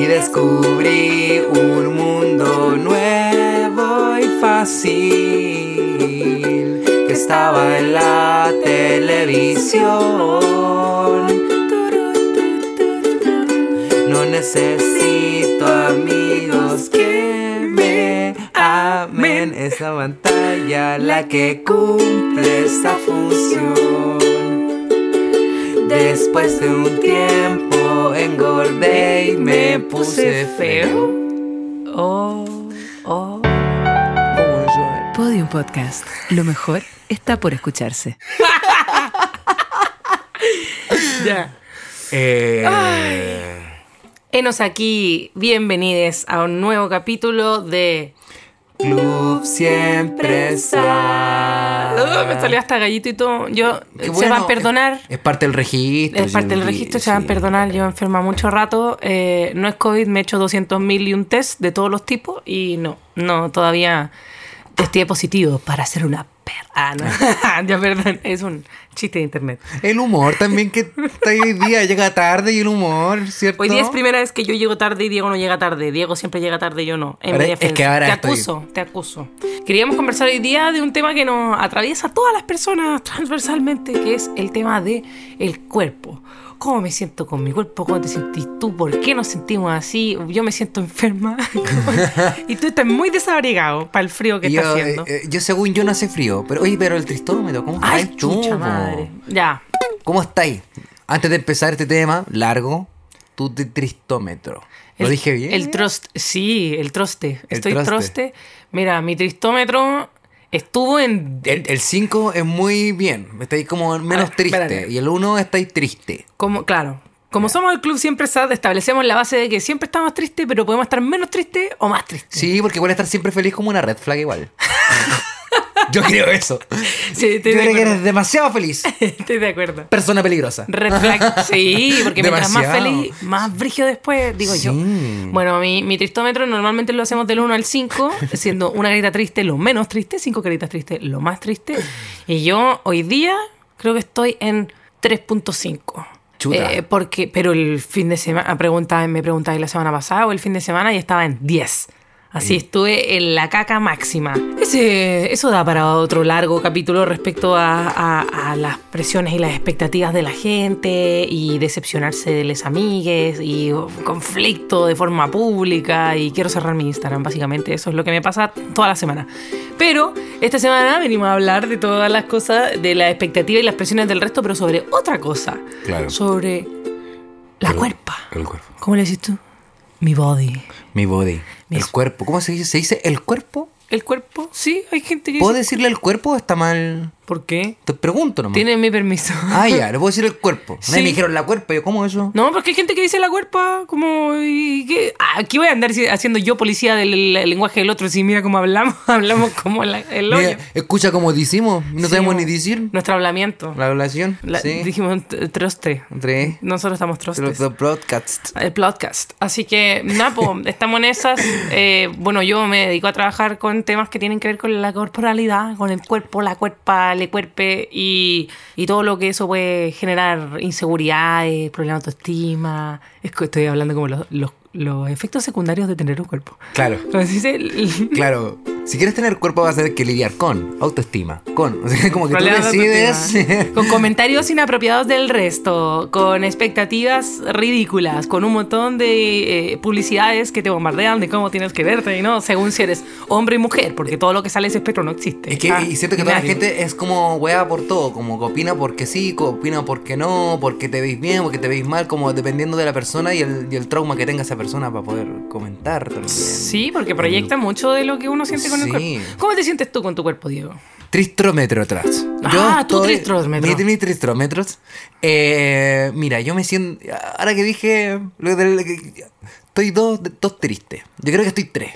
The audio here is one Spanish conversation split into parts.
y descubrí un mundo nuevo y fácil que estaba en la televisión. No necesito amigos que me amen. Es la pantalla la que cumple esa función. Después de un tiempo engordé y me puse feo. Oh, oh. Podium Podcast. Lo mejor está por escucharse. ya. Eh, Enos aquí, bienvenidos a un nuevo capítulo de... Club siempre sale. Me salió hasta gallito y todo. Yo, se bueno, van a perdonar. Es, parte del registro. Es parte del sí, registro, se van a perdonar. Yo enferma mucho rato. Eh, no es COVID, me he hecho 200 mil y un test de todos los tipos y no, no, todavía testé positivo para ser una. Ah, no. ya, perdón, es un chiste de internet. El humor también que está hoy día llega tarde y el humor, ¿cierto? Hoy día es primera vez que yo llego tarde y Diego no llega tarde. Diego siempre llega tarde y yo no. En mi es que ahora te estoy- acuso, te acuso. Queríamos conversar hoy día de un tema que nos atraviesa a todas las personas transversalmente, que es el tema de el cuerpo. ¿Cómo me siento con mi cuerpo? ¿Cómo te sentís tú? ¿Por qué nos sentimos así? Yo me siento enferma. y tú estás muy desabrigado para el frío que yo, está haciendo. eh, eh, yo según yo no hace frío, pero oye, pero el tristómetro, ¿cómo Ay, estáis chucha madre. Ya. ¿Cómo estáis? Antes de empezar este tema largo, tu tri- tristómetro. ¿Lo El- dije bien? El trost, sí, el troste. El Estoy troste. troste. Mira, mi tristómetro estuvo en El 5 es muy bien, estáis como menos Ah, triste. espérate. Y el 1 estáis triste. Como, claro, como somos el club siempre sad, establecemos la base de que siempre estamos tristes, pero podemos estar menos tristes o más tristes. Sí, porque igual estar siempre feliz como una red flag igual. yo creo eso. Sí, estoy Yo de creo que acuerdo. eres demasiado feliz. Estoy de acuerdo. Persona peligrosa. Red flag, sí, porque mientras más Demasiado. feliz, más brillo después, digo yo. Bueno, mi, mi tristómetro normalmente lo hacemos del 1 al 5, siendo una carita triste lo menos triste, cinco caritas tristes lo más triste. Y yo hoy día creo que estoy en 3.5. Chuta. Eh, porque, pero el fin de semana, me preguntáis la semana pasada o el fin de semana y estaba en 10. Así estuve en la caca máxima. Ese, eso da para otro largo capítulo respecto a, a- a las presiones y las expectativas de la gente y decepcionarse de les amigues y conflicto de forma pública y quiero cerrar mi Instagram, básicamente. Eso es lo que me pasa toda la semana. Pero esta semana venimos a hablar de todas las cosas, de la expectativa y las presiones del resto, pero sobre otra cosa. Claro. Sobre la cuerpa. El cuerpo. ¿Cómo le dices tú? Mi body. Mi body. Mi- El cuerpo. ¿Cómo se dice? ¿Se dice el cuerpo? ¿El cuerpo? Sí, hay gente que ¿Puedo dice... decirle el cuerpo o está mal? ¿Por qué? Te pregunto nomás. Tienen mi permiso. Ah, ya, le puedo decir el cuerpo. Sí. Me dijeron la cuerpa. Yo, ¿cómo eso? No, porque hay gente que dice la cuerpa como... ¿y qué? Ah, aquí voy a andar haciendo yo policía del el lenguaje del otro. Si mira cómo hablamos, hablamos como la- el hoyo. Mira, escucha como decimos. No Sí, sabemos ni decir. Nuestro hablamiento. La hablación. La- sí. Dijimos troste. Entre Nosotros estamos trostes. dos broadcasts. El podcast. Así que, Napo, estamos en esas. Eh, bueno, yo me dedico a trabajar con temas que tienen que ver con la corporalidad, con el cuerpo, la cuerpa, le cuerpe y, y todo lo que eso puede generar inseguridades, problemas de autoestima. Es que estoy hablando como los, los, los efectos secundarios de tener un cuerpo. Claro. El- Claro, si quieres tener cuerpo vas a tener que lidiar con autoestima, con, o sea, como que tú Problemas decides. Con comentarios inapropiados del resto, con expectativas ridículas, con un montón de eh, publicidades que te bombardean de cómo tienes que verte y no, según si eres hombre y mujer, porque todo lo que sale de ese espectro no existe. Es que Ah, y siento que toda la gente es como weá por todo, como que opina porque sí, que opina porque no, porque te veis bien, porque te veis mal, como dependiendo de la persona y el, y el trauma que tenga esa persona para poder comentar también. Sí, porque proyecta mucho de lo que uno siente con el Sí. cuerpo. ¿Cómo te sientes tú con tu cuerpo, Diego? Tristrómetro atrás. Ah, tu tristrómetro. Mi, mi. Eh, mira, yo me siento. Ahora que dije. estoy dos, dos tristes. Yo creo que estoy tres.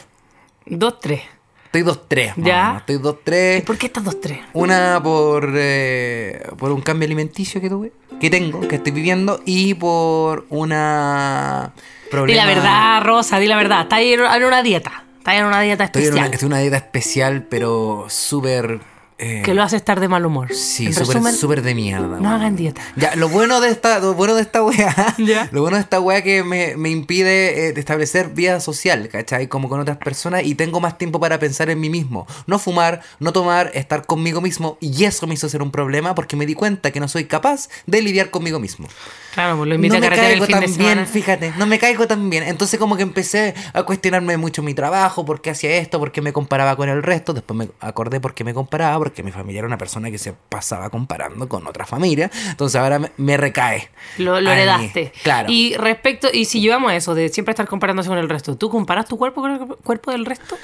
Dos, tres. Estoy dos tres. más Ya. o menos. Estoy dos tres. ¿Y por qué estás dos, tres? Una por, eh, por un cambio alimenticio que tuve, que tengo, que estoy viviendo, y por una Di problema. la verdad, Rosa, di la verdad. Estás en una dieta. Estás en una dieta Estoy en especial. una, estoy en una dieta especial, pero súper Eh, que lo hace estar de mal humor. Sí, súper de mierda. no weón. hagan dieta. Ya, lo bueno de esta, lo bueno de esta weá, Ya. lo bueno de esta weá que me, me impide eh, establecer vida social, ¿cachai? Como con otras personas y tengo más tiempo para pensar en mí mismo. No fumar, no tomar, estar conmigo mismo y eso me hizo ser un problema porque me di cuenta que no soy capaz de lidiar conmigo mismo. Claro, pues lo invita no a me el caigo de tan semana. bien, fíjate, no me caigo tan bien. Entonces como que empecé a cuestionarme mucho mi trabajo, por qué hacía esto, por qué me comparaba con el resto. Después me acordé por qué me comparaba, porque mi familia era una persona que se pasaba comparando con otra familia. Entonces ahora me, me recae. Lo, lo heredaste. Claro. Y respecto, y si llevamos eso de siempre estar comparándose con el resto, ¿tú comparas tu cuerpo con el cuerpo del resto?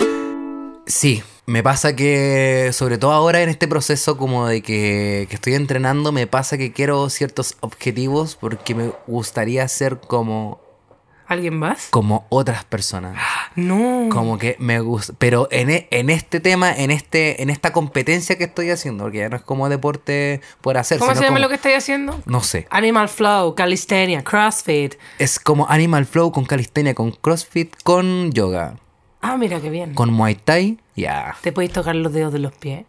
Sí, me pasa que, sobre todo ahora en este proceso como de que, que estoy entrenando, me pasa que quiero ciertos objetivos porque me gustaría ser como, ¿Alguien más? como otras personas. No. Como que me gusta. Pero en, e- en este tema, en este en esta competencia que estoy haciendo, porque ya no es como deporte por hacer. ¿Cómo se llama como- lo que estáis haciendo? No sé. Animal Flow, Calistenia, CrossFit. Es como Animal Flow con calistenia, con CrossFit, con yoga, Ah, mira qué bien. con Muay Thai. Ya. Te podéis tocar los dedos de los pies.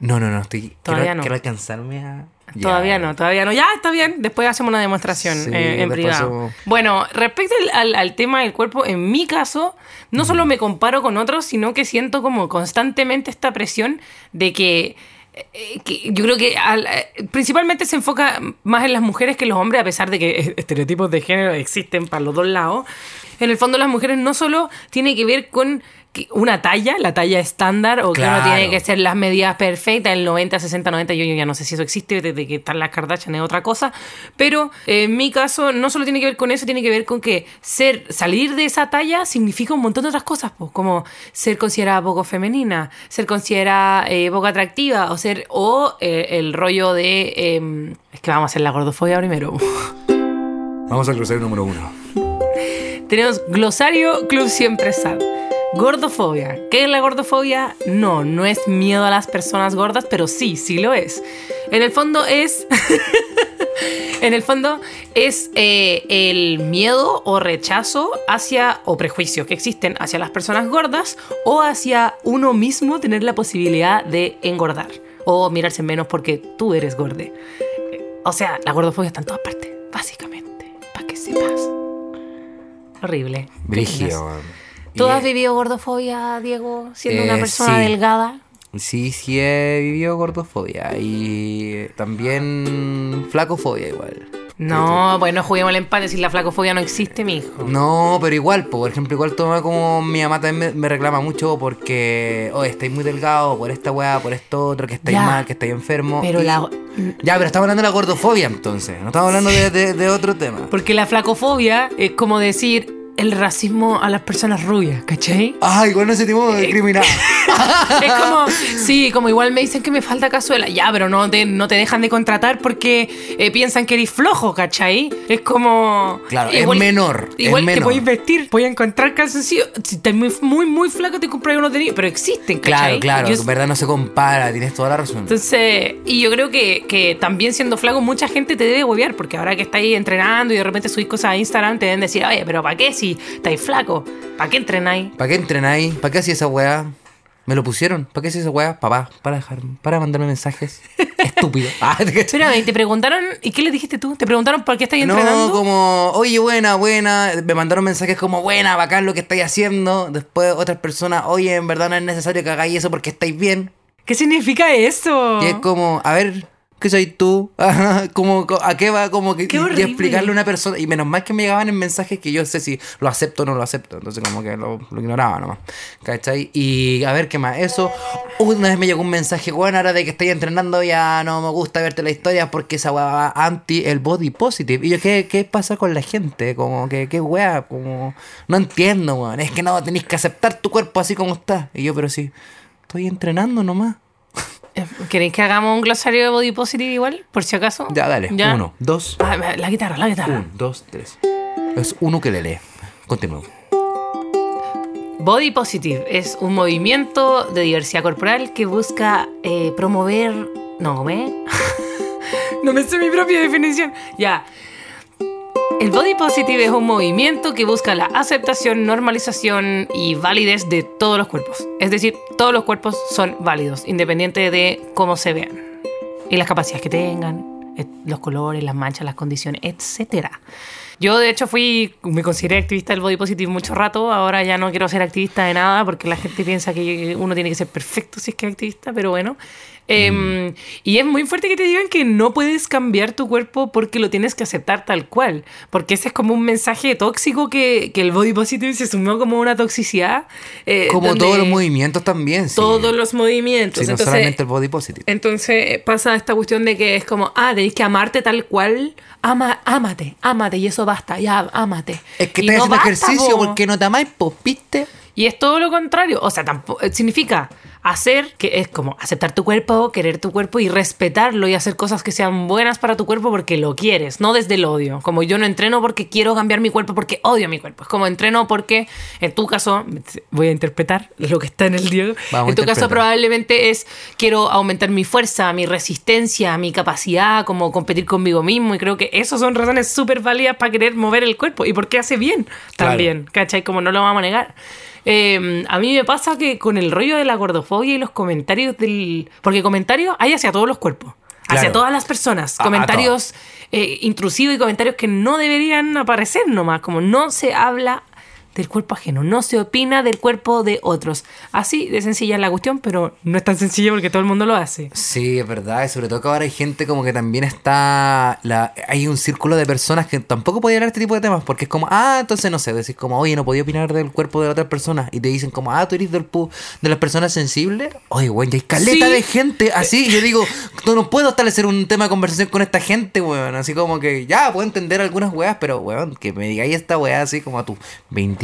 No, no, no. Estoy, Todavía quiero, no. quiero alcanzarme a. Todavía no, todavía no. Ya está bien. Después hacemos una demostración Sí, eh, en privado. Bueno, respecto al, al- tema del cuerpo, en mi caso, no solo me comparo con otros, sino que siento como constantemente esta presión de que. eh, que yo creo que al- eh, principalmente se enfoca más en las mujeres que en los hombres, a pesar de que estereotipos de género existen para los dos lados. En el fondo, las mujeres no solo tiene que ver con una talla, la talla estándar, o que uno Claro. tiene que ser las medidas perfectas, el 90, 60, 90, yo, yo ya no sé si eso existe, desde que están las Kardashian es otra cosa, pero eh, en mi caso no solo tiene que ver con eso, tiene que ver con que ser, salir de esa talla significa un montón de otras cosas, pues, como ser considerada poco femenina, ser considerada eh, poco atractiva, o ser, o eh, el rollo de, eh, es que vamos a hacer la gordofobia primero. Vamos al crucero número uno. Tenemos glosario Club Siempre Sad. Gordofobia. ¿Qué es la gordofobia? No, no es miedo a las personas gordas, pero sí, sí lo es. En el fondo es. en el fondo es eh, el miedo o rechazo hacia. o prejuicios que existen hacia las personas gordas o hacia uno mismo tener la posibilidad de engordar o mirarse menos porque tú eres gorde. O sea, la gordofobia está en todas partes, básicamente, para que sepas. Horrible. ¿Qué Brígido. ¿Tú has vivido gordofobia, Diego, siendo una Eh, persona sí. delgada? Sí, sí he vivido gordofobia y también flacofobia igual. No, pues no juguemos el empate si la flacofobia no existe, mijo. No, pero igual, po, por ejemplo, igual toma como mi mamá también me, me reclama mucho porque, oh, estáis muy delgado por esta weá, por esto otro, que estáis Ya. mal, que estáis enfermo. Pero y- la. Ya, pero estamos hablando de la gordofobia entonces, no estamos hablando de, de- de otro tema. Porque la flacofobia es como decir el racismo a las personas rubias, ¿cachai? Ah, igual no se tipo Eh, discriminar. Es como, sí, como igual me dicen que me falta cazuela. Ya, pero no te, no te dejan de contratar porque eh, piensan que eres flojo, ¿cachai? Es como. Claro, es menor, es Igual te menor. podéis vestir, podéis encontrar calzoncillos. Si estás muy, muy, muy flaco, te compras unos de niño, pero existen, Claro, ¿cachai? claro, Yo- en verdad no se compara, tienes toda la razón. entonces, y yo creo que, que también siendo flaco, mucha gente te debe huevear, porque ahora que estáis entrenando y de repente subís cosas a Instagram, te deben decir, oye, pero ¿para qué si estáis flaco? ¿Para qué entrenáis? ¿Para qué entrenáis? ¿Para qué hacía esa weá? Me lo pusieron. ¿Para qué hacía esa weá? Papá, para dejar, para mandarme mensajes. Estúpido. Ah. Espérame, ¿y te preguntaron, ¿y qué le dijiste tú? ¿Te preguntaron por qué estáis entrenando? No, como, oye, buena, buena. Me mandaron mensajes como, buena, bacán lo que estáis haciendo. Después otras personas, oye, en verdad no es necesario que hagáis eso porque estáis bien. ¿Qué significa eso? Y es como, a ver, ¿qué soy tú? Como, co- ¿A qué va? Como que Qué y explicarle a una persona. Y menos mal que me llegaban en mensajes que yo sé si lo acepto o no lo acepto. Entonces, como que lo, lo ignoraba nomás. ¿Cachai? Y a ver, ¿qué más? Eso. Una vez me llegó un mensaje, bueno, ahora de que estoy entrenando ya no me gusta verte la historia porque esa weá va anti el body positive. Y yo, ¿qué, qué pasa con la gente? Como que, ¿qué weá? Como, no entiendo, weón. Es que no, tenéis que aceptar tu cuerpo así como está. Y yo, pero sí, estoy entrenando nomás. Eh, ¿Queréis que hagamos un glosario de body positive igual? Por si acaso. Ya, dale. ¿Ya? Uno, dos, Ah, la guitarra, la guitarra. uno, dos, tres. Es uno que le lee. Continúo. Body Positive es un movimiento de diversidad corporal que busca eh, promover. No, ¿me? no me sé mi propia definición. Ya. El body positive es un movimiento que busca la aceptación, normalización y validez de todos los cuerpos. Es decir, todos los cuerpos son válidos, independiente de cómo se vean y las capacidades que tengan, eh, los colores, las manchas, las condiciones, etc. Yo, de hecho, fui, me consideré activista del body positive mucho rato. Ahora ya no quiero ser activista de nada porque la gente piensa que uno tiene que ser perfecto si es que es activista, pero bueno. Em, y es muy fuerte que te digan que no puedes cambiar tu cuerpo porque lo tienes que aceptar tal cual. Porque ese es como un mensaje tóxico que, que el body positive se sumió como una toxicidad. eh, Como todos los movimientos también. sí. Todos los movimientos. Sí, no Entonces, solamente el body positive. entonces pasa esta cuestión de que es como, ah, tenéis que amarte tal cual. Ama, ámate, ámate y eso basta, ya, ámate. Es que Y estás no haciendo basta, ejercicio po. porque no te amáis, pues, ¿viste? Y es todo lo contrario. O sea, tampoco, eh, significa hacer, que es como aceptar tu cuerpo, querer tu cuerpo y respetarlo y hacer cosas que sean buenas para tu cuerpo porque lo quieres, no desde el odio. Como yo no entreno porque quiero cambiar mi cuerpo porque odio mi cuerpo. Es como entreno porque, en tu caso, voy a interpretar lo que está en el Diego. Vamos en tu caso probablemente es quiero aumentar mi fuerza, mi resistencia, mi capacidad, como competir conmigo mismo. Y creo que esas son razones súper válidas para querer mover el cuerpo y porque hace bien Claro. también, ¿cachai? Como no lo vamos a negar. Eh, a mí me pasa que con el rollo de la gordofobia y los comentarios del... Porque comentarios hay hacia todos los cuerpos. Hacia todas las personas. Comentarios eh, intrusivos y comentarios que no deberían aparecer nomás. Como no se habla del cuerpo ajeno, no se opina del cuerpo de otros. Así de sencilla es la cuestión, pero no es tan sencilla porque todo el mundo lo hace. Sí, es verdad. Y sobre todo que ahora hay gente como que también está. La, hay un círculo de personas que tampoco podía hablar de este tipo de temas. Porque es como, ah, entonces no sé, decís como, oye, no podía opinar del cuerpo de otras personas. Y te dicen como, ah, tú eres del pu- de las personas sensibles. Oye, güey, hay caleta Sí. de gente así. Y yo digo, no, no puedo establecer un tema de conversación con esta gente, weón. Así como que ya puedo entender algunas weas, pero weón, que me digáis esta wea así como a tus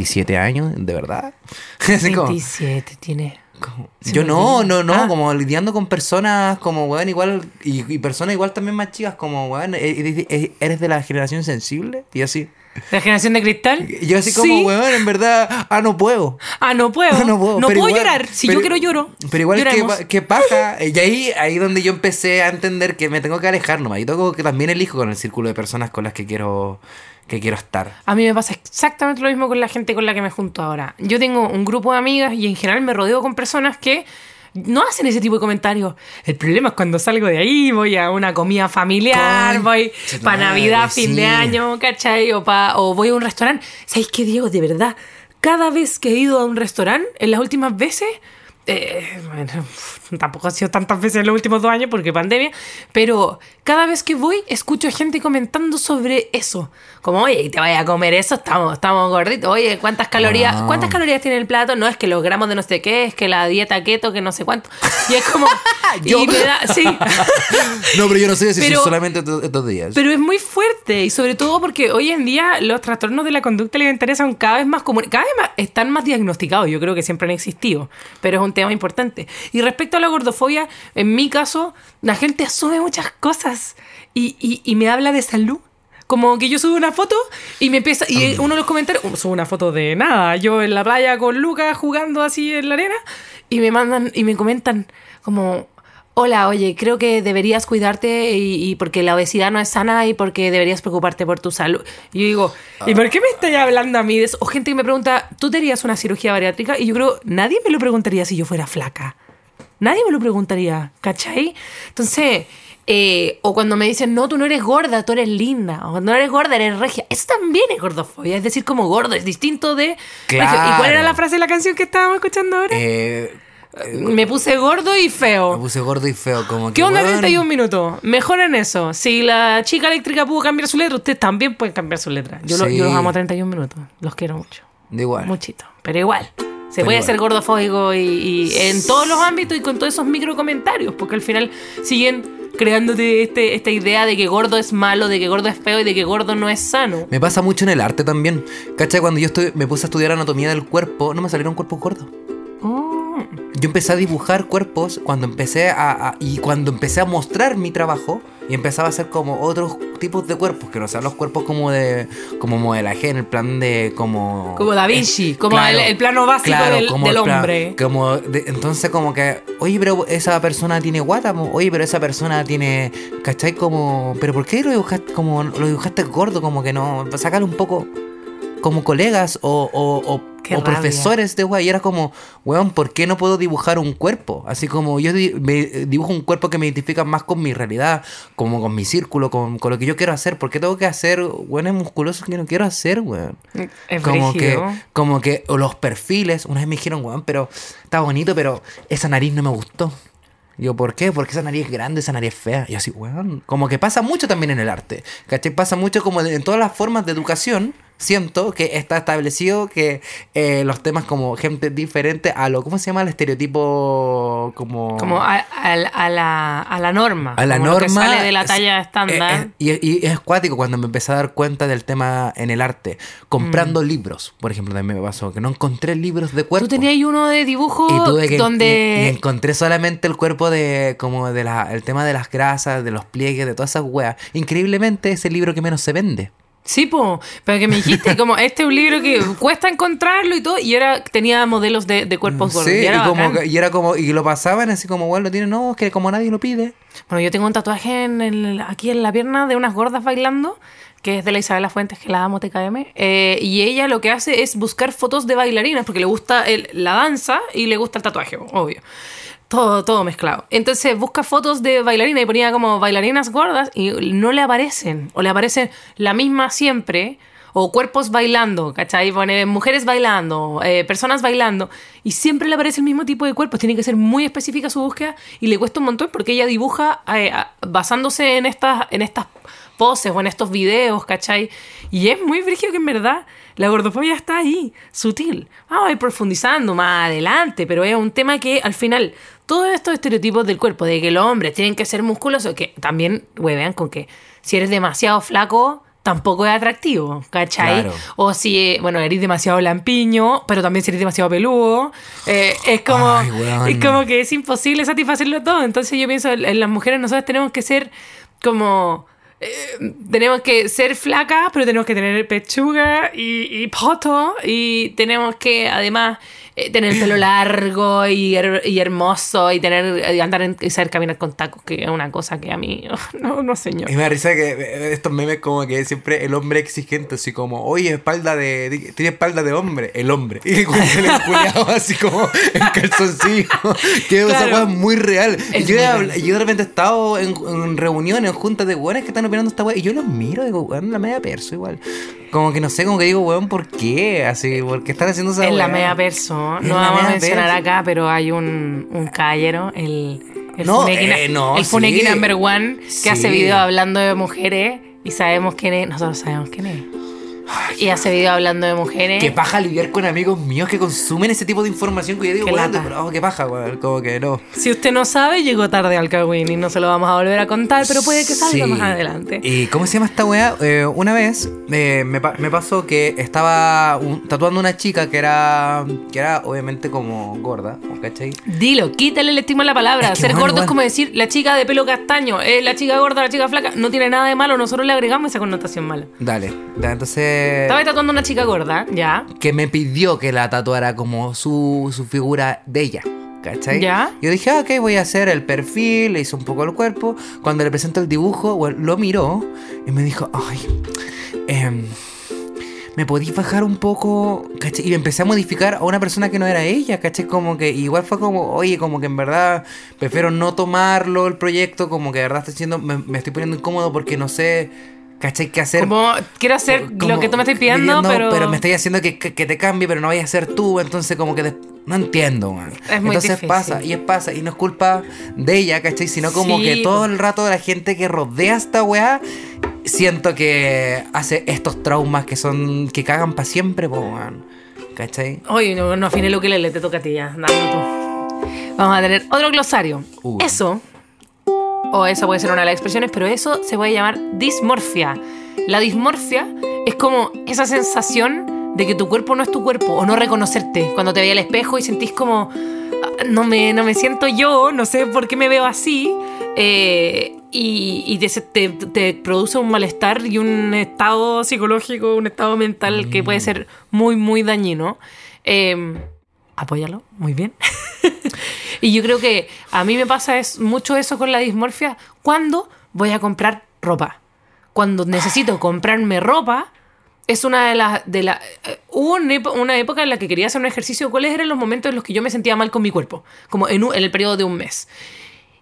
27 años, ¿de verdad? Así como- 27 tiene. como- Yo no, no, no, Ah. como lidiando con personas como, weón, igual, y, y personas igual también más chicas, como, weón, e- e- e- eres de la generación sensible, y así. ¿La generación de cristal? Yo así como, Sí. weón, en verdad, ah, no puedo. Ah, no puedo. No puedo, No pero puedo igual- llorar. Si pero- yo quiero lloro. Pero igual que, que paja. Y ahí, ahí donde yo empecé a entender que me tengo que alejar nomás. Y tengo que también elijo con el círculo de personas con las que quiero, que quiero estar. A mí me pasa exactamente lo mismo con la gente con la que me junto ahora. Yo tengo un grupo de amigas y en general me rodeo con personas que no hacen ese tipo de comentarios. El problema es cuando salgo de ahí, voy a una comida familiar, voy para Navidad, fin de año, ¿cachai? O, pa- o voy a un restaurante. ¿Sabéis qué, Diego? De verdad, cada vez que he ido a un restaurante, en las últimas veces, eh, bueno, tampoco ha sido tantas veces en los últimos dos años porque pandemia, pero cada vez que voy escucho gente comentando sobre eso. Como, oye, te vayas a comer eso, estamos, estamos gorditos. Oye, ¿cuántas calorías, Wow. ¿cuántas calorías tiene el plato? No es que los gramos de no sé qué, es que la dieta keto, que no sé cuánto. Y es como... Yo. y me da, sí. No, pero yo no sé si Pero- solamente estos, estos días. Pero es muy fuerte y sobre todo porque hoy en día los trastornos de la conducta alimentaria son cada vez más comunes, cada vez más, están más diagnosticados, yo creo que siempre han existido, pero es un tema importante. Y respecto a la gordofobia, en mi caso, la gente asume muchas cosas y, y- y me habla de salud. Como que yo subo una foto y me empieza. Y uno de los comentarios. uh, Subo una foto de nada. Yo en la playa con Lucas jugando así en la arena. Y me mandan y me comentan como. Hola, oye, creo que deberías cuidarte y, y porque la obesidad no es sana y porque deberías preocuparte por tu salud. Y yo digo, ¿y por qué me estáis hablando a mí de eso? O gente que me pregunta, ¿tú te harías una cirugía bariátrica? Y yo creo, nadie me lo preguntaría si yo fuera flaca. Nadie me lo preguntaría, ¿cachai? Entonces, eh, o cuando me dicen, no, tú no eres gorda, tú eres linda. O cuando no eres gorda, eres regia. Eso también es gordofobia. Es decir, como gordo, es distinto de regio. ¿Y cuál era Claro. la frase de la canción que estábamos escuchando ahora? Eh, me puse gordo y me feo. puse gordo y feo, como que. ¿Qué onda weón, 31 minutos? Mejor en eso. Si la chica eléctrica pudo cambiar su letra, ustedes también pueden cambiar su letra. Yo, lo- Sí. yo los amo a 31 minutos. Los quiero mucho. Da igual. Muchito. Pero igual. Se Pero puede igual. ser gordofóbico y, y en todos los ámbitos y con todos esos micro comentarios, porque al final siguen creándote este, esta idea de que gordo es malo, de que gordo es feo y de que gordo no es sano. Me pasa mucho en el arte también. ¿Cachai? Cuando yo estoy, me puse a estudiar anatomía del cuerpo, no me salieron cuerpos gordos. Yo empecé a dibujar cuerpos cuando empecé a, a- y cuando empecé a mostrar mi trabajo y empezaba a hacer como otros tipos de cuerpos que no sean los cuerpos como de como modelaje en el plan de como Como Da Vinci, como el- el plano básico del- como del el plan- hombre. como de- entonces como que oye pero esa persona tiene guata po. oye pero esa persona tiene ¿cachai? como pero ¿por qué lo dibujaste como lo dibujaste gordo como que no sacar un poco como colegas o, o, profesores de weá. Y era como, weón, ¿por qué no puedo dibujar un cuerpo? Así como yo di- me- dibujo un cuerpo que me identifica más con mi realidad, como con mi círculo, con, con lo que yo quiero hacer. ¿Por qué tengo que hacer weones musculosos que no quiero hacer, weón? Es Como que, como que, o los perfiles, una vez me dijeron, weón, pero está bonito, pero esa nariz no me gustó. Yo, ¿por qué? Porque esa nariz es grande, esa nariz es fea. Y así, weón, como que pasa mucho también en el arte. ¿Cachai? Pasa mucho como en todas las formas de educación. Siento que está establecido que eh, los temas como gente diferente a lo, ¿cómo se llama? El estereotipo como... Como a, a- a la, a la norma. a la como lo que norma. sale de la talla eh, estándar. eh, y, y es cuático cuando me empecé a dar cuenta del tema en el arte. Comprando Mm. libros, por ejemplo, también me pasó que no encontré libros de cuerpo. Tú tenías uno de dibujo Y tuve que donde... y, y encontré solamente el cuerpo de como de la el tema de las grasas, de los pliegues, de todas esas weas. Increíblemente es el libro que menos se vende. Sí, po, pero que me dijiste, como este es un libro que cuesta encontrarlo y todo, y era tenía modelos de, de cuerpos gordos. Sí, y, y, era como, y era como y lo pasaban así como bueno, lo tiene no, es que como nadie lo pide. Bueno, yo tengo un tatuaje en el- aquí en la pierna de unas gordas bailando, que es de la Isabela Fuentes, que la amo TKM. eh, y ella lo que hace es buscar fotos de bailarinas, porque le gusta el- la danza y le gusta el tatuaje, obvio. Todo, todo mezclado. Entonces busca fotos de bailarinas y ponía como bailarinas gordas y no le aparecen. O le aparecen la misma siempre. O cuerpos bailando, ¿cachai? Pone mujeres bailando, eh, personas bailando. Y siempre le aparece el mismo tipo de cuerpos. Tiene que ser muy específica su búsqueda y le cuesta un montón porque ella dibuja eh, basándose en estas, en estas poses o en estos videos, ¿cachai? Y es muy brígido que en verdad la gordofobia está ahí, sutil. Vamos a ir profundizando más adelante, pero es un tema que al final todos estos estereotipos del cuerpo, de que los hombres tienen que ser musculosos, que también huevean con que si eres demasiado flaco, tampoco es atractivo, ¿cachai? Claro. O si, eh, bueno, eres demasiado lampiño, pero también si eres demasiado peludo, eh, es como Ay, es como que es imposible satisfacerlo todo. Entonces yo pienso, en las mujeres nosotros tenemos que ser como... eh, tenemos que ser flacas, pero tenemos que tener pechuga y, y poto. Y tenemos que, además, eh, tener el pelo largo y, her- y hermoso. Y tener y andar en, y saber caminar con tacos, que es una cosa que a mí. No, no, señor. Y me da risa que eh, estos memes como que siempre el hombre exigente, así como, oye, espalda de. Tiene espalda de hombre, el hombre. Y le enculeaba así como en calzoncillo. Que esa Claro. weá es muy real. Es yo, muy he real. yo de repente he estado en, en reuniones, en juntas de weones que están opinando esta weá. Y yo los miro y digo, weón, la media perso igual. Como que no sé, como que digo, weón, ¿por qué? Así, ¿por qué están haciendo esa En la media perso. En No vamos a mencionar perso. acá, pero hay un, un caballero, el, el No, Funeki, eh, no, el Funeki sí. number one, que hace Sí. video hablando de mujeres y sabemos quién es. Nosotros sabemos quién es. Y hace video hablando de mujeres. Que paja lidiar con amigos míos que consumen ese tipo de información que yo digo, Qué pero, oh, qué paja, weón. Como que no. Si usted no sabe, llegó tarde al Kawin y no se lo vamos a volver a contar, pero puede que salga Sí. más adelante. ¿Y cómo se llama esta weá? Eh, una vez eh, me, pa- me pasó que estaba un- tatuando una chica que era, que era obviamente como gorda, ¿cachai? Dilo, quítale el estigma a la palabra. Es que, Ser bueno, gordo es como decir la chica de pelo castaño, eh, la chica gorda, la chica flaca. No tiene nada de malo, nosotros le agregamos esa connotación mala. Dale, ya, entonces... Estaba tatuando una chica gorda, ya. Que me pidió que la tatuara como su, su figura de ella. ¿Cachai? Ya. Yo dije, ah, ok, voy a hacer el perfil, le hice un poco el cuerpo. Cuando le presento el dibujo, lo miró y me dijo, ay, em, ¿me podís bajar un poco? ¿Cachai? Y empecé a modificar a una persona que no era ella, ¿cachai? Como que igual fue como, oye, como que en verdad prefiero no tomarlo el proyecto, como que de verdad estoy siendo, me, me estoy poniendo incómodo porque no sé, ¿cachai? ¿Qué hacer? Como quiero hacer como lo que tú me estás pidiendo, pidiendo, pero. me estás haciendo que, que- que te cambie, pero no vayas a ser tú, entonces como que des- no entiendo, man. Es muy entonces difícil. pasa, y es pasa, y no es culpa de ella, ¿cachai? Sino como Sí, que todo el rato la gente que rodea a esta weá, siento que hace estos traumas que son, que cagan para siempre, po, man. ¿Cachai? Oye, no, no afine lo que le te toca a ti ya. Tú. Vamos a tener otro glosario. Uy. Eso, o esa puede ser una de las expresiones, pero eso se puede llamar dismorfia. La dismorfia es como esa sensación de que tu cuerpo no es tu cuerpo o no reconocerte cuando te veía al espejo y sentís como "Ah, no me, no me siento yo, no sé por qué me veo así eh, y, y te, te- te produce un malestar y un estado psicológico, un estado mental que puede ser muy, muy dañino. Eh, apóyalo, muy bien. y yo creo que a mí me pasa es mucho eso con la dismorfia cuando voy a comprar ropa. Cuando necesito comprarme ropa, es una de las... De la, eh, hubo una, época en la que quería hacer un ejercicio. ¿Cuáles eran los momentos en los que yo me sentía mal con mi cuerpo? Como en, en el periodo de un mes.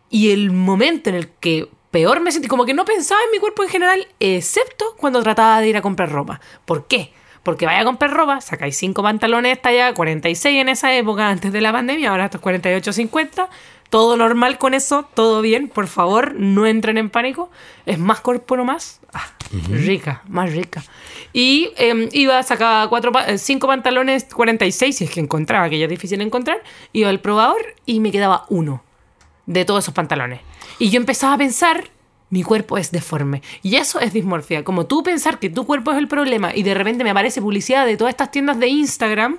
Y el momento en el que peor me sentí, como que no pensaba en mi cuerpo en general, excepto cuando trataba de ir a comprar ropa. ¿Por qué? Porque vaya a comprar ropa, sacáis cinco pantalones talla 46 en esa época, antes de la pandemia, ahora estos 48, 50. Todo normal con eso, todo bien. Por favor, no entren en pánico. Es más cuerpo nomás. Ah, Rica, más rica. Y eh, iba, sacaba cuatro, eh, cinco pantalones 46, si es que encontraba, que ya es difícil encontrar. Iba al probador y me quedaba uno de todos esos pantalones. Y yo empezaba a pensar, mi cuerpo es deforme. Y eso es dismorfia. Como tú pensar que tu cuerpo es el problema y de repente me aparece publicidad de todas estas tiendas de Instagram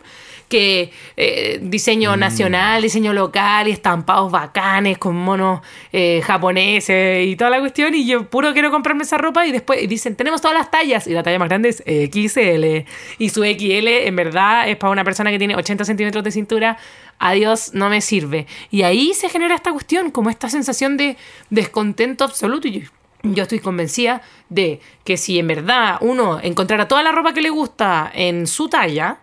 que eh, diseño nacional, diseño local y estampados bacanes con monos eh, japoneses y toda la cuestión y yo puro quiero comprarme esa ropa y después dicen tenemos todas las tallas y la talla más grande es XL y su XL en verdad es para una persona que tiene 80 centímetros de cintura adiós, no me sirve. Y ahí se genera esta cuestión, como esta sensación de descontento absoluto. Y yo, yo estoy convencida de que si en verdad uno encontrara toda la ropa que le gusta en su talla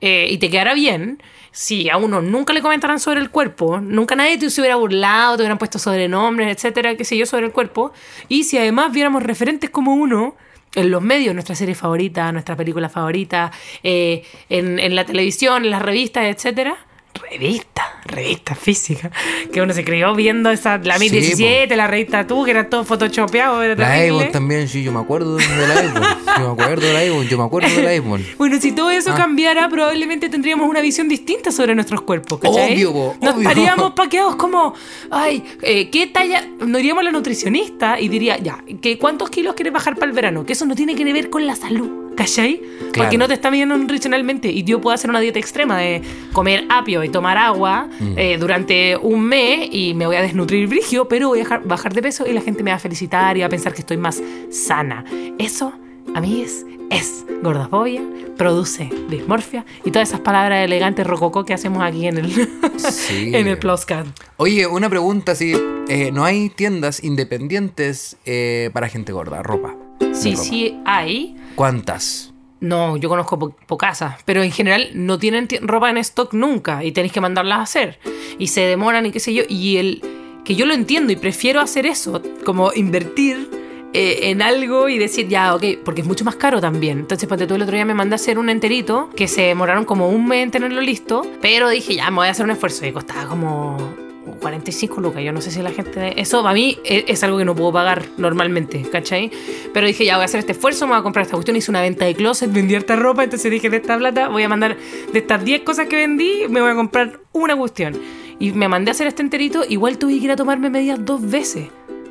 eh, y te quedara bien, si a uno nunca le comentaran sobre el cuerpo, nunca nadie te hubiera burlado, te hubieran puesto sobrenombres, etcétera, qué sé yo, sobre el cuerpo, y si además viéramos referentes como uno en los medios, nuestra serie favorita, nuestra película favorita, eh, en, en la televisión, en las revistas, etcétera. Revista, revista física. Que uno se crió viendo esa, la Sí, 1017, la revista tú, que era todo photoshopeado. era La. Avon también, sí, yo me acuerdo de la Avon. Yo me acuerdo de la Avon, yo me acuerdo de la Avon. Bueno, si todo eso Ah. cambiara, probablemente tendríamos una visión distinta sobre nuestros cuerpos, ¿cachai? Obvio, po, Nos obvio. estaríamos paqueados como, ay, eh, ¿qué talla? Nos iríamos a la nutricionista y diría, ya, ¿que ¿cuántos kilos quieres bajar para el verano? Que eso no tiene que ver con la salud, ¿cachai? Claro. Porque no te está midiendo nutricionalmente y yo puedo hacer una dieta extrema de comer apio y tomar agua Mm. eh, durante un mes y me voy a desnutrir brigio, pero voy a dejar- bajar de peso y la gente me va a felicitar y va a pensar que estoy más sana. Eso, a mí es, es gordofobia, produce dismorfia y todas esas palabras elegantes rococó que hacemos aquí en el, Sí. en el Pluscat. Oye, una pregunta, si no hay tiendas independientes eh, para gente gorda, ropa. Sí, ropa. sí hay. ¿Cuántas? No, yo conozco po- pocasas, pero en general no tienen ti- ropa en stock nunca y tenéis que mandarlas a hacer. Y se demoran y qué sé yo. Y el que yo lo entiendo y prefiero hacer eso, como invertir eh, en algo y decir, ya, ok, porque es mucho más caro también. Entonces, ponte tú el otro día me mandé a hacer un enterito que se demoraron como un mes en tenerlo listo, pero dije, ya, me voy a hacer un esfuerzo y costaba como 45 lucas. Yo no sé si la gente. Eso para mí es, algo que no puedo pagar normalmente, ¿cachai? Pero dije, ya voy a hacer este esfuerzo, me voy a comprar esta cuestión. Hice una venta de closet, vendí harta ropa. Entonces dije, de esta plata voy a mandar, de estas 10 cosas que vendí, me voy a comprar una cuestión. Y me mandé a hacer este enterito. Igual tuve que ir a tomarme medidas dos veces.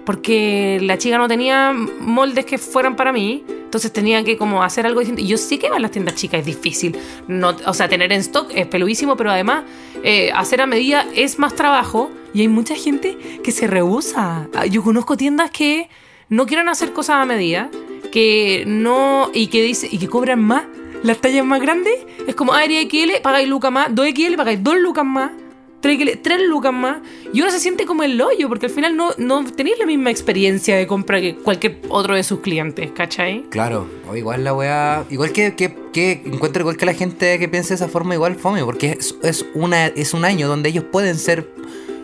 Porque la chica no tenía moldes que fueran para mí. Entonces tenía que como hacer algo distinto. Y yo sé que van las tiendas chicas es difícil. No, o sea, tener en stock es peluísimo, pero además eh, hacer a medida es más trabajo. Y hay mucha gente que se rehúsa. Ah, Yo conozco tiendas que no quieren hacer cosas a medida. Que no. Y que dice, y que cobran más. Las tallas más grandes es como ah, eres XL, pagáis lucas más, 2XL, pagáis 2 lucas más. 3, tres lucas más y uno se siente como el hoyo porque al final no, no tenéis la misma experiencia de compra que cualquier otro de sus clientes, ¿cachai? Claro, o igual la weá. Igual que, que, que encuentro igual que la gente que piense de esa forma, igual fome, porque es, es, una, es un año donde ellos pueden ser.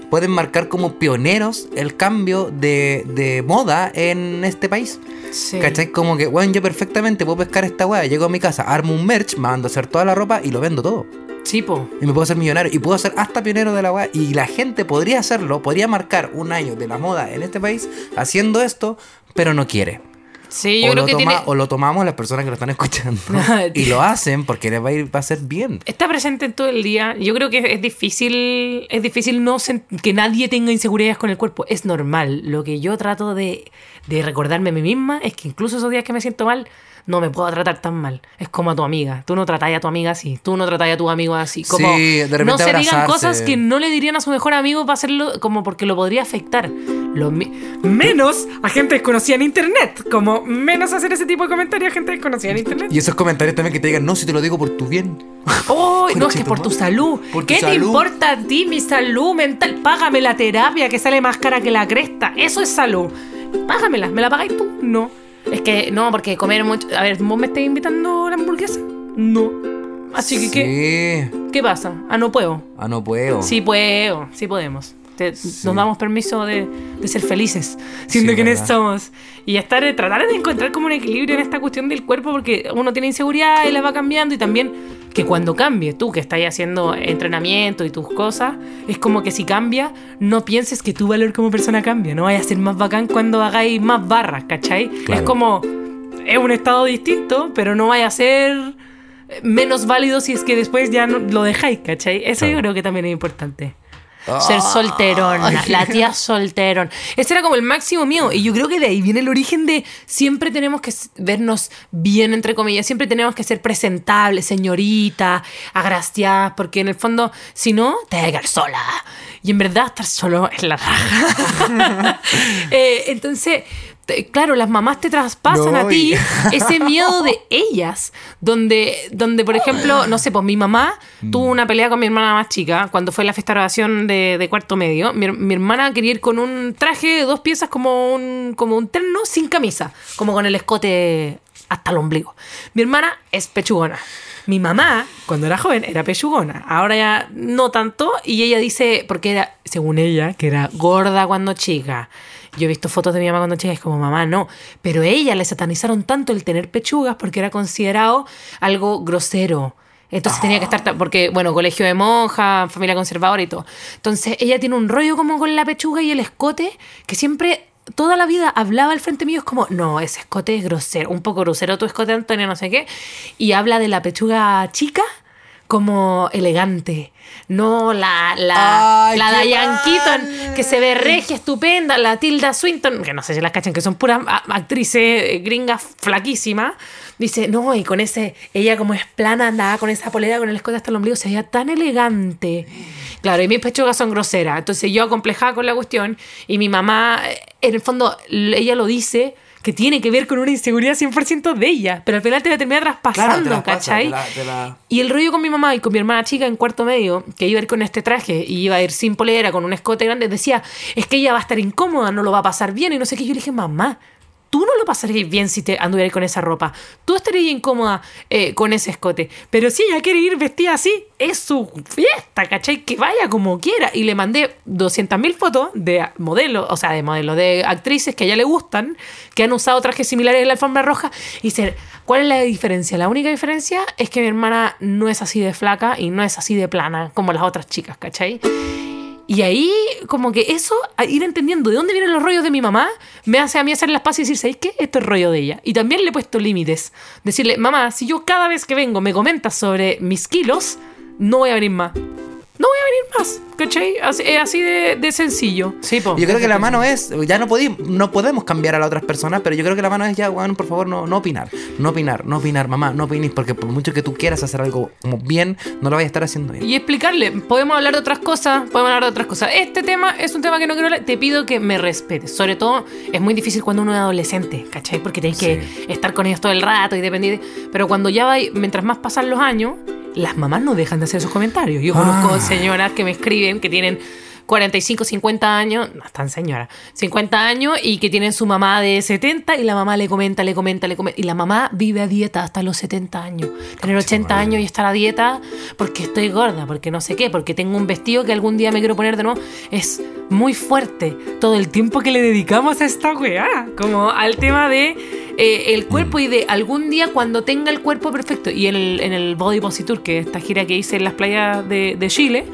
Pueden marcar como pioneros el cambio de, de moda en este país. Sí. ¿Cachai? Como que, weón, yo perfectamente puedo pescar esta weá, llego a mi casa, armo un merch, me mando a hacer toda la ropa y lo vendo todo. Sí, po. Y me puedo hacer millonario. Y puedo ser hasta pionero de la weá. Y la gente podría hacerlo, podría marcar un año de la moda en este país haciendo esto, pero no quiere. Sí, yo o, creo lo que toma- tiene- o lo tomamos las personas que lo están escuchando y lo hacen porque les va a ir va a ser bien. Está presente todo el día. Yo creo que es difícil, es difícil no que nadie tenga inseguridades con el cuerpo. Es normal. Lo que yo trato de, de recordarme a mí misma es que incluso esos días que me siento mal, no me puedo tratar tan mal. Es como a tu amiga. Tú no tratáis a tu amiga así. Tú no tratáis a tu amigo así. Como Sí, de repente no se digan cosas que no le dirían a su mejor amigo para hacerlo como porque lo podría afectar. Lo mi- menos a gente desconocida en internet. Como menos hacer ese tipo de comentarios a gente desconocida en internet. Y esos comentarios también que te digan, no, si te lo digo por tu bien. Oh, no, es que por tu salud. Por tu ¿Qué te importa a ti mi salud mental? Págame la terapia que sale más cara que la cresta. Eso es salud. Págamela. ¿Me la pagáis tú? No. Es que no, porque comer mucho. A ver, ¿vos me estás invitando a la hamburguesa? No. Así que, ¿qué, Sí. ¿qué pasa? Ah, no puedo. Ah, no puedo. Sí puedo, sí podemos. Te- Nos damos permiso de, de ser felices, siendo Sí, quienes somos. Y estar, tratar de encontrar como un equilibrio en esta cuestión del cuerpo, porque uno tiene inseguridad y la va cambiando, y también que cuando cambie, tú que estás haciendo entrenamiento y tus cosas, es como que si cambia, no pienses que tu valor como persona cambia, no vaya a ser más bacán cuando hagáis más barras, ¿cachai? Claro. Es como, es un estado distinto, pero no vaya a ser menos válido si es que después ya no, lo dejáis, ¿cachai? Eso yo creo que también es importante. Ah. Ser solterón, la tía solterón. Ese era como el máximo mío. Y yo creo que de ahí viene el origen de siempre tenemos que vernos bien, entre comillas. Siempre tenemos que ser presentables, señorita, agraciadas. Porque en el fondo, si no, te vas a quedar sola. Y en verdad, estar solo es la raja. Eh, entonces. Te- Claro, las mamás te traspasan a ti ese miedo de ellas, donde, donde por ejemplo, no sé, pues mi mamá tuvo una pelea con mi hermana más chica cuando fue la fiesta de graduación de, de cuarto medio. Mi, mi hermana quería ir con un traje de dos piezas como un, como un terno sin camisa, como con el escote hasta el ombligo. Mi hermana es pechugona. Mi mamá, cuando era joven, era pechugona. Ahora ya no tanto. Y ella dice, porque era, según ella, que era gorda cuando chica. Yo he visto fotos de mi mamá cuando chica y es como, mamá, no. Pero ella le satanizaron tanto el tener pechugas porque era considerado algo grosero. Entonces tenía que estar, ta- porque, bueno, colegio de monja, familia conservadora y todo. Entonces ella tiene un rollo como con la pechuga y el escote que siempre, toda la vida hablaba al frente mío, es como, no, ese escote es grosero, un poco grosero tu escote, Antonio, no sé qué. Y habla de la pechuga chica como elegante. No la, la, Ay, la Diane Keaton, que se ve regia, estupenda, la Tilda Swinton, que no sé si las cachan, que son puras actrices eh, gringas flaquísimas. Dice, no, y con ese, ella como es plana, andaba con esa polera, con el escote hasta el ombligo, se veía tan elegante. Claro, y mis pechugas son groseras. Entonces yo acomplejada con la cuestión, y mi mamá, eh, en el fondo, ella lo dice que tiene que ver con una inseguridad 100% de ella, pero al final te la termina traspasando, te la pasa, ¿cachai? te la- te la- Y el rollo con mi mamá y con mi hermana chica en cuarto medio, que iba a ir con este traje y iba a ir sin polera, con un escote grande, decía, es que ella va a estar incómoda, no lo va a pasar bien y no sé qué. Yo le dije, mamá, tú no lo pasarías bien si te anduvieras con esa ropa. Tú estarías incómoda eh, con ese escote. Pero si ella quiere ir vestida así, es su fiesta, ¿cachai? Que vaya como quiera. Y le mandé 200.000 fotos de modelos, o sea, de modelos, de actrices que a ella le gustan, que han usado trajes similares en la alfombra roja. Y dice, ¿cuál es la diferencia? La única diferencia es que mi hermana no es así de flaca y no es así de plana como las otras chicas, ¿cachai? Y ahí, como que eso, ir entendiendo de dónde vienen los rollos de mi mamá, me hace a mí hacer las paces y decir, ¿sabéis qué? Esto es rollo de ella. Y también le he puesto límites. Decirle, mamá, si yo cada vez que vengo me comentas sobre mis kilos, no voy a venir más. No voy a venir más, ¿cachai? Así- Es así de, de sencillo. Sí, po. Yo creo que la mano es, ya no, podí- no podemos cambiar a las otras personas, pero yo creo que la mano es ya, bueno, por favor, no, no opinar. No opinar, no opinar, mamá, no opinís, porque por mucho que tú quieras hacer algo como bien, no lo vayas a estar haciendo bien. Y explicarle, podemos hablar de otras cosas, podemos hablar de otras cosas. Este tema es un tema que no quiero hablar, te pido que me respetes. Sobre todo, es muy difícil cuando uno es adolescente, ¿cachai? Porque tienes que estar con ellos todo el rato y depender. de- Pero cuando ya va, mientras más pasan los años, las mamás no dejan de hacer esos comentarios. Yo conozco Ah. señoras que me escriben que tienen 45, 50 años, no están señoras, 50 años y que tienen su mamá de 70 y la mamá le comenta, le comenta, le comenta. Y la mamá vive a dieta hasta los 70 años. Tener 80 años y estar a dieta porque estoy gorda, porque no sé qué, porque tengo un vestido que algún día me quiero poner de nuevo. Es muy fuerte todo el tiempo que le dedicamos a esta weá. Como al tema de eh, el cuerpo y de algún día cuando tenga el cuerpo perfecto. Y en el, en el Body Positure, que es esta gira que hice en las playas de, de Chile,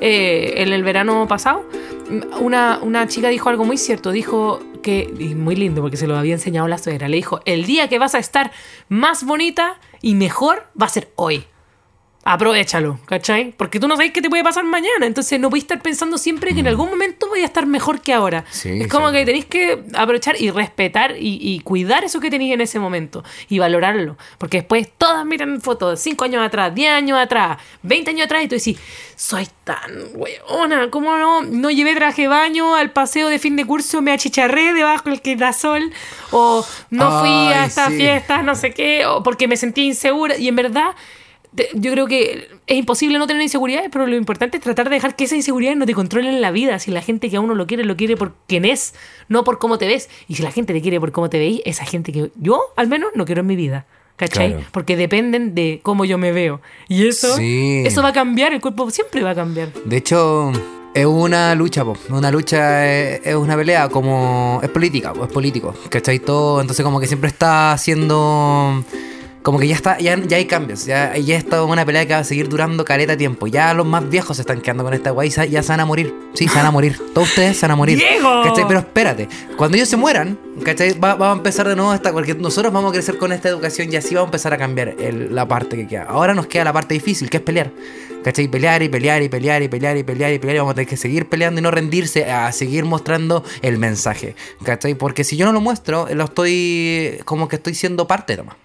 eh, en el verano pasado, una, una chica dijo algo muy cierto. Dijo que, y muy lindo porque se lo había enseñado la suegra, le dijo, el día que vas a estar más bonita y mejor va a ser hoy aprovechalo, ¿cachai? Porque tú no sabes qué te puede pasar mañana, entonces no puedes estar pensando siempre que en algún momento voy a estar mejor que ahora. Sí, es como sí. que tenéis que aprovechar y respetar y, y cuidar eso que tenéis en ese momento y valorarlo, porque después todas miran fotos de 5 años atrás, 10 años atrás, 20 años atrás y tú decís, soy tan weona, ¿cómo no? No llevé traje de baño al paseo de fin de curso, me achicharré debajo del quitasol o no fui a esta sí. fiesta, no sé qué, o porque me sentí insegura y en verdad yo creo que es imposible no tener inseguridades, pero lo importante es tratar de dejar que esas inseguridades no te controlen la vida. Si la gente que a uno lo quiere, lo quiere por quien es, no por cómo te ves. Y si la gente te quiere por cómo te veis, esa gente que yo, al menos, no quiero en mi vida. ¿Cachai? Claro. Porque dependen de cómo yo me veo. Y eso, Sí. eso va a cambiar, el cuerpo siempre va a cambiar. De hecho, es una lucha, po. Una lucha es, es una pelea, como. Es política, po, es político. ¿Cachai? Todo. Entonces, como que siempre está haciendo. Como que ya está, ya, ya hay cambios. Ya, ya está una pelea que va a seguir durando caleta tiempo. Ya los más viejos se están quedando con esta guay ya se van a morir. Sí, se van a morir. Todos ustedes se van a morir. ¡Diego! ¿Cachai? Pero espérate. Cuando ellos se mueran, ¿cachai? Va, va a empezar de nuevo esta. Porque nosotros vamos a crecer con esta educación y así va a empezar a cambiar el- la parte que queda. Ahora nos queda la parte difícil, que es pelear. ¿Cachai? Pelear y pelear y pelear y pelear y pelear y pelear. Y vamos a tener que seguir peleando y no rendirse, a seguir mostrando el mensaje. ¿Cachai? Porque si yo no lo muestro, lo estoy. como que estoy siendo parte nomás.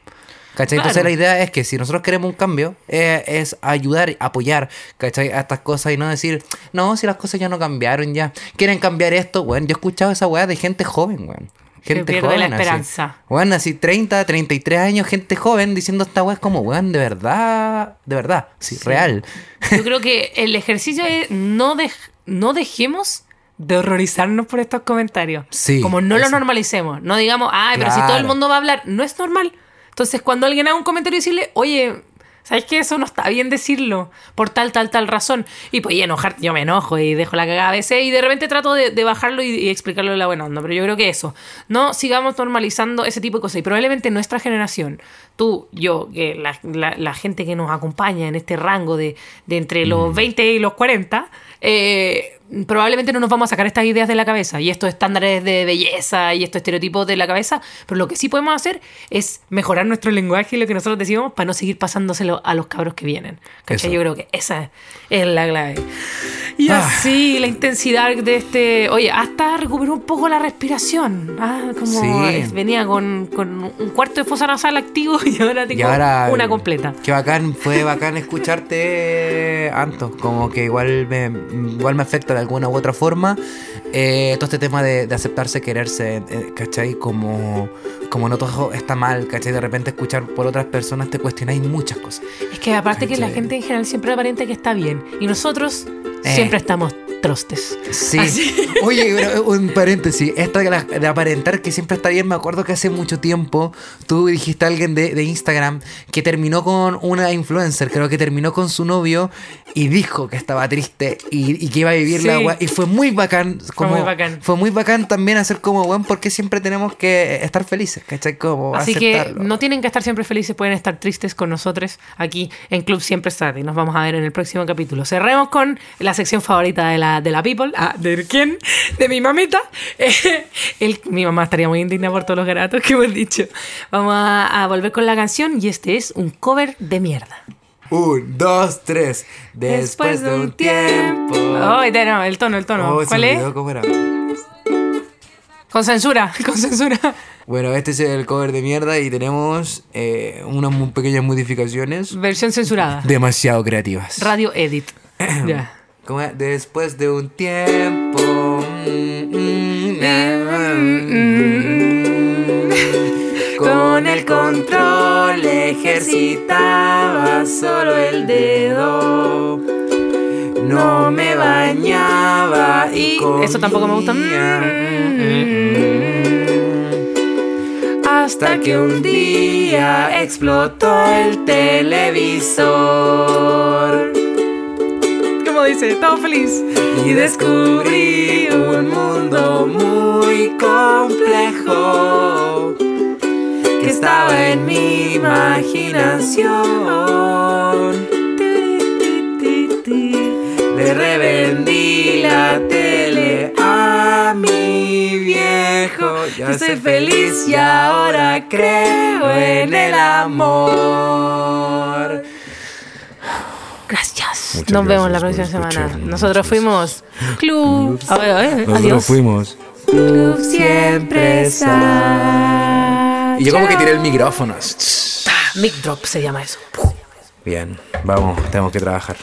¿Cachai? Entonces la idea es que si nosotros queremos un cambio, eh, es ayudar, apoyar, ¿cachai? A estas cosas y no decir, no, si las cosas ya no cambiaron ya. ¿Quieren cambiar esto? Bueno, yo he escuchado esa weá de gente joven, weón. Gente pierde joven. la así. esperanza. Bueno, así 30, 33 años, gente joven diciendo esta weá es como, weón, de verdad, de verdad, sí, real. Yo creo que el ejercicio es no, dej- no dejemos de horrorizarnos por estos comentarios. Sí, Como no lo eso. normalicemos. No digamos, ay, pero si todo el mundo va a hablar, no es normal. Entonces, cuando alguien haga un comentario, decirle, oye, ¿sabes qué? Eso no está bien decirlo por tal, tal, tal razón. Y pues, y enojar, yo me enojo y dejo la cagada a veces y de repente trato de, de bajarlo y, y explicarlo de la buena onda. Pero yo creo que eso, no sigamos normalizando ese tipo de cosas. Y probablemente nuestra generación, tú, yo, que la, la- la gente que nos acompaña en este rango de, de entre los 20 y los 40, eh, probablemente no nos vamos a sacar estas ideas de la cabeza y estos estándares de belleza y estos estereotipos de la cabeza, pero lo que sí podemos hacer es mejorar nuestro lenguaje y lo que nosotros decimos para no seguir pasándoselo a los cabros que vienen. ¿Cachai? Yo creo que esa es la clave. Y Ah. así la intensidad de este... Oye, hasta recuperó un poco la respiración. Ah, como Sí. venía con, con un cuarto de fosa nasal activo y ahora tengo Y ahora. una completa. Qué bacán, fue bacán escucharte, Anto. Como que igual me, igual me afecta de alguna u otra forma. eh, todo este tema de, de aceptarse, quererse, eh, ¿cachai? Como, como no todo está mal, ¿cachai? De repente escuchar por otras personas te cuestionáis muchas cosas. Es que aparte que la gente en general siempre aparenta que está bien y nosotros Eh. siempre estamos trostes. Sí. Así. Oye, pero un paréntesis. Esta de, la- de aparentar que siempre está bien, me acuerdo que hace mucho tiempo tú dijiste a alguien de, de Instagram que terminó con una influencer, creo que terminó con su novio y dijo que estaba triste y, y que iba a vivir la agua. Y fue muy bacán. Como, muy bacán. Fue muy bacán también hacer como, weón, porque siempre tenemos que estar felices, ¿cachai? Como Así que no tienen que estar siempre felices, pueden estar tristes con nosotros aquí en Club Siempre Está. Y nos vamos a ver en el próximo capítulo. Cerremos con la sección favorita de la, de la People. Ah, ¿De quién? De mi mamita. Eh, el- mi mamá estaría muy indigna por todos los garatos que hemos dicho. Vamos a, a volver con la canción y este es un cover de mierda. Un, dos, tres. Después, de un tiempo. Ay, de- no, el tono, el tono. Oh, ¿Cuál es? olvidó cómo era. Con censura, con censura. Bueno, este es el cover de mierda y tenemos eh, unas muy pequeñas modificaciones Versión censurada. demasiado creativas. Radio Edit. ya. Después de un tiempo. mm, mm, mm, Con el control ejercitaba solo el dedo. No me bañaba y Y eso tampoco me gusta. comía. Hasta que un día explotó el televisor Dice, todo feliz. y descubrí un mundo muy complejo que estaba en mi imaginación. Le revendí la tele a mi viejo. Ya soy feliz y ahora creo en el amor. Muchas Nos vemos la próxima semana. Nosotros fuimos Club. A ver, a ver, Nosotros adiós. fuimos. Club siempre sad. Y yo como que tiré el micrófono. Mic drop se llama eso. Bien, vamos, tenemos que trabajar.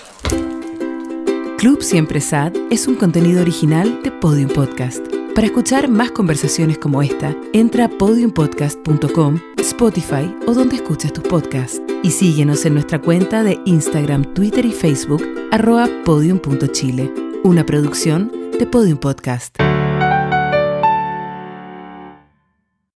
Club Siempre Sad es un contenido original de Podium Podcast. Para escuchar más conversaciones como esta, entra a podiumpodcast.com, Spotify o donde escuches tus podcasts. Y síguenos en nuestra cuenta de Instagram, Twitter y Facebook, arroba podium.chile. Una producción de Podium Podcast.